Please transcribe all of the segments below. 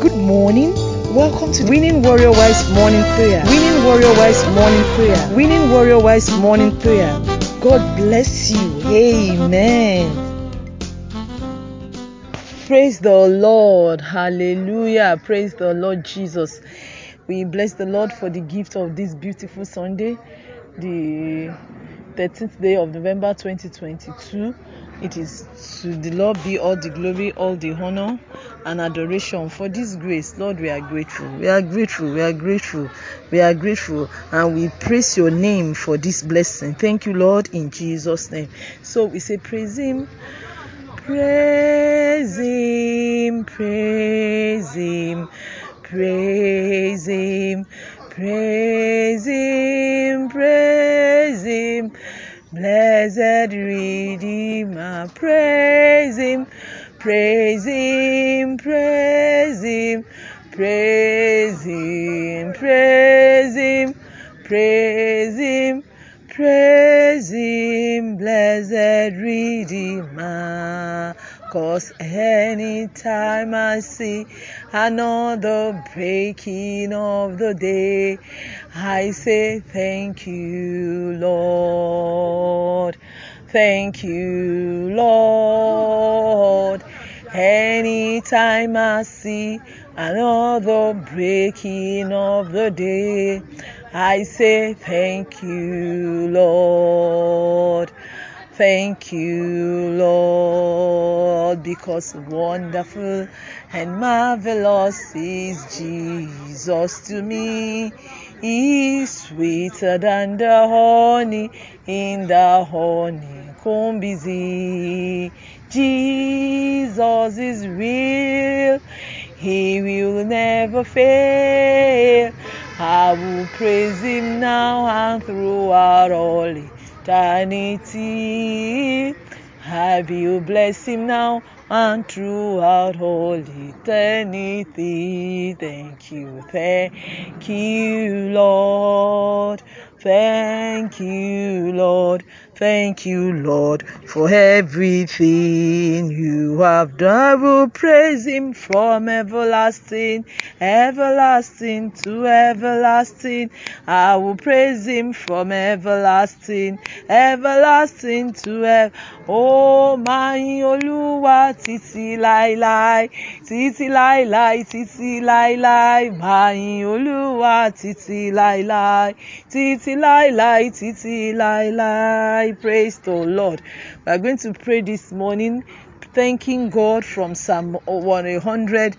Good morning. Welcome to Winning Warrior Wives Morning Prayer. Winning Warrior Wives Morning Prayer. Winning Warrior Wives Morning Prayer. God bless you. Amen. Praise the Lord. Hallelujah. Praise the Lord Jesus. We bless the Lord for the gift of this beautiful Sunday, the 13th day of November 2022. It is to the Lord be all the glory, all the honor, and adoration for this grace. Lord, we are grateful. We are grateful. We are grateful. We are grateful. And we praise your name for this blessing. Thank you, Lord, in Jesus' name. So we say, Praise Him. Praise Him. Praise Him. Praise Him. Praise Him. Blessed Redeemer, praise Him, praise Him, praise Him, praise Him, praise Him, praise Him, praise Him, blessed Redeemer. Cause anytime I see another breaking of the day, I say thank you, Lord. Thank you, Lord. Anytime I see another breaking of the day, I say thank you, Lord. Thank you, Lord, because wonderful and marvelous is Jesus to me. He's sweeter than the honey in the honeycomb busy. Jesus is real. He will never fail. I will praise him now and throughout all eternity. I will bless him now and throughout all eternity. Thank you, thank you, Lord. Thank you, Lord. Thank you, Lord, for everything you have done. I will praise Him from everlasting, everlasting to everlasting. I will praise Him from everlasting, everlasting to ever. Oh, my Olúwa títí lai lai, títí láíláí, títí lai lai, My Olúwa títí lai lai, títí lai lai, títí láíláí. Praise the Lord. We are going to pray this morning thanking God from Psalm 100.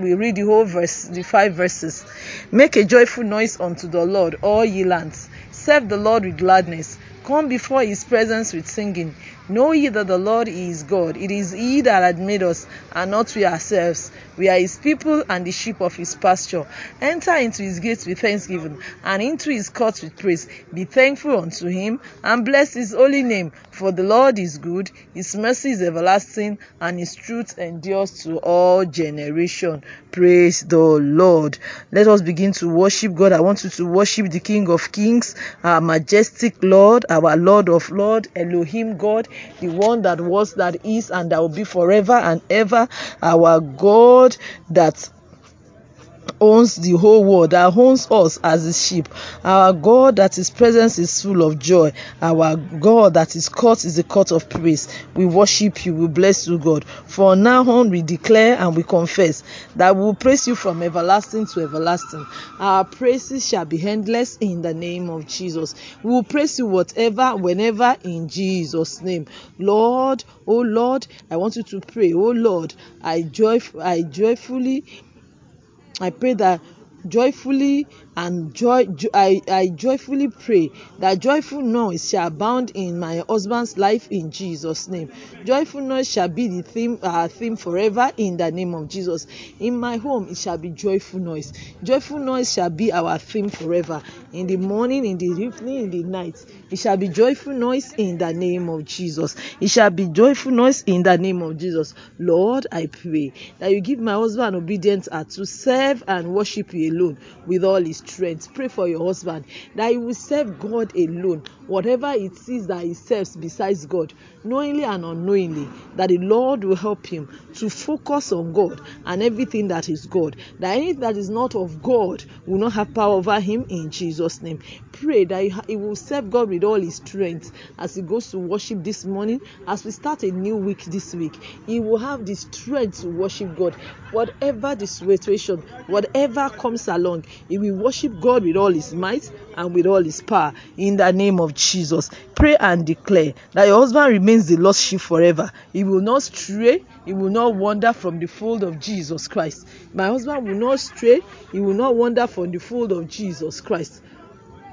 We read the whole verse, the five verses. Make a joyful noise unto the Lord, all ye lands. Serve the Lord with gladness. Come before his presence with singing. Know ye that the Lord is God. It is he that hath made us, and not we ourselves. We are his people and the sheep of his pasture. Enter into his gates with thanksgiving, and into his courts with praise. Be thankful unto him, and bless his holy name. For the Lord is good, his mercy is everlasting, and his truth endures to all generation. Praise the Lord. Let us begin to worship God. I want you to worship the King of Kings, our majestic Lord, our Lord of Lords, Elohim God, the one that was, that is, and that will be forever and ever. Our God that owns the whole world, that owns us as his sheep. Our God that his presence is full of joy. Our God that his court is a court of praise. We worship you, we bless you, God. For now on, we declare and we confess that we will praise you from everlasting to everlasting. Our praises shall be endless in the name of Jesus. We will praise you whatever, whenever, in Jesus' name. Lord, oh Lord, I want you to pray. Oh Lord, I joy, I joyfully I pray that joyfully and joy, jo- I, I joyfully pray that joyful noise shall abound in my husband's life in Jesus' name. Joyful noise shall be the theme, our theme forever in the name of Jesus. In my home, it shall be joyful noise. Joyful noise shall be our theme forever. In the morning, in the evening, in the night, it shall be joyful noise in the name of Jesus. It shall be joyful noise in the name of Jesus. Lord, I pray that you give my husband obedience to serve and worship you alone with all his strength. Pray for your husband that he will serve God alone, whatever it is that he serves besides God, knowingly and unknowingly, that the Lord will help him to focus on God and everything that is God. That anything that is not of God will not have power over him in Jesus' name. Pray that he will serve God with all his strength as he goes to worship this morning, as we start a new week this week. He will have the strength to worship God. Whatever the situation, whatever comes along, he will worship God with all his might and with all his power in the name of Jesus. Pray and declare that your husband remains the lost sheep forever. He will not stray, he will not wander from the fold of Jesus Christ. My husband will not stray, he will not wander from the fold of Jesus Christ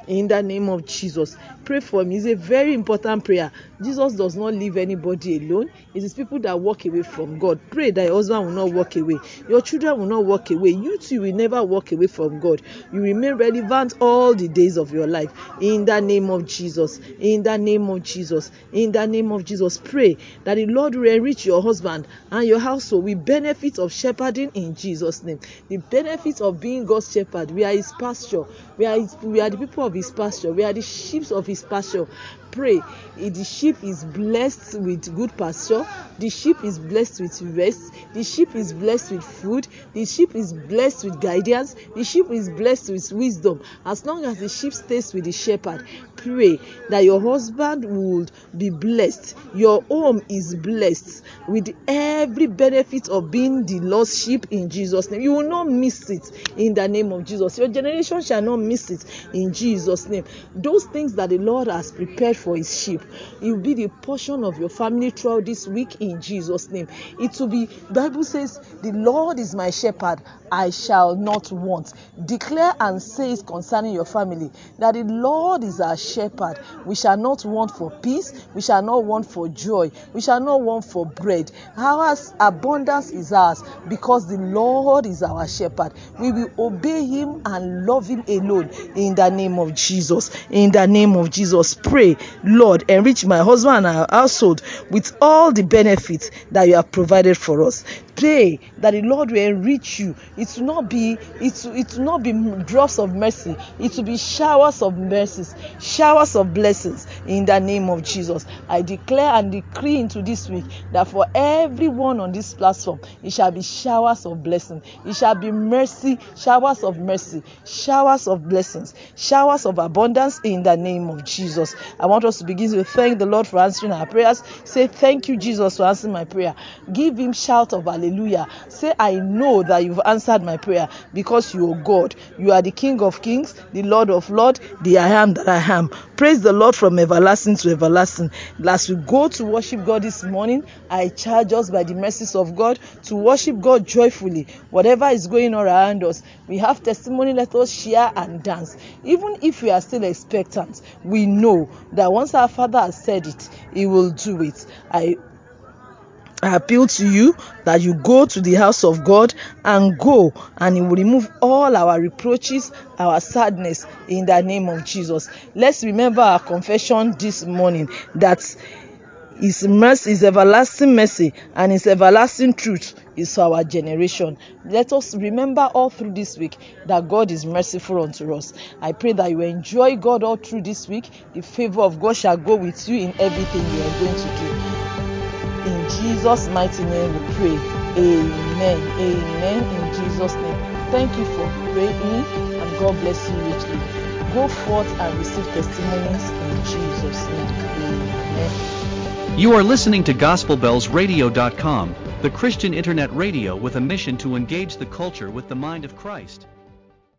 in the name of Jesus. Pray for me. It's a very important prayer. Jesus does not leave anybody alone. It is people that walk away from God. Pray that your husband will not walk away. Your children will not walk away. You too will never walk away from God. You remain relevant all the days of your life. In the name of Jesus. In the name of Jesus. In the name of Jesus. Pray that the Lord will enrich your husband and your household with benefits of shepherding in Jesus' name. The benefits of being God's shepherd. We are his pasture. We are, his, we are the people of his pasture. We are the sheep of his pasture. Pray. The sheep is blessed with good pasture. The sheep is blessed with rest. The sheep is blessed with food. The sheep is blessed with guidance. The sheep is blessed with wisdom. As long as the sheep stays with the shepherd, pray that your husband would be blessed. Your home is blessed with every benefit of being the lost sheep in Jesus' name. You will not miss it in the name of Jesus. Your generation shall not miss it in Jesus' name. Those things that the Lord has prepared for his sheep, it will be the portion of your family throughout this week in Jesus' name. It will be, Bible says, the Lord is my shepherd, I shall not want. Declare and say it concerning your family that the Lord is our shepherd. We shall not want for peace, we shall not want for joy, we shall not want for bread. Our abundance is ours because the Lord is our shepherd. We will obey him and love him alone in the name of Jesus. In the name of Jesus, pray, Lord, enrich my husband and our household with all the benefits that you have provided for us. Pray that the Lord will enrich you. It will not be it will, it will not be drops of mercy. It will be showers of mercies, showers of blessings in the name of Jesus. I declare and decree into this week that for everyone on this platform, it shall be showers of blessing. It shall be mercy, showers of mercy, showers of blessings, showers of abundance in the name of Jesus. I want us to begin to thank the Lord for answering our prayers. Say thank you, Jesus, for answering my prayer. Give him shout of hallelujah. Say, I know that you've answered my prayer because you are God. You are the King of kings, the Lord of lords, the I am that I am. Praise the Lord from everlasting to everlasting. As we go to worship God this morning, I charge us by the mercies of God to worship God joyfully. Whatever is going on around us, we have testimony, let us share and dance. Even if we are still expectant, we know that once our Father has said it, He will do it. I I appeal to you that you go to the house of God and go and He will remove all our reproaches, our sadness in the name of Jesus. Let's remember our confession this morning that His mercy, His everlasting mercy, and His everlasting truth is our generation. Let us remember all through this week that God is merciful unto us. I pray that you enjoy God all through this week. The favor of God shall go with you in everything you are going to do. Jesus' mighty name we pray. Amen. Amen. In Jesus' name. Thank you for praying and God bless you richly. Go forth and receive testimonies in Jesus' name. Amen. You are listening to GospelBellsRadio.com, the Christian internet radio with a mission to engage the culture with the mind of Christ.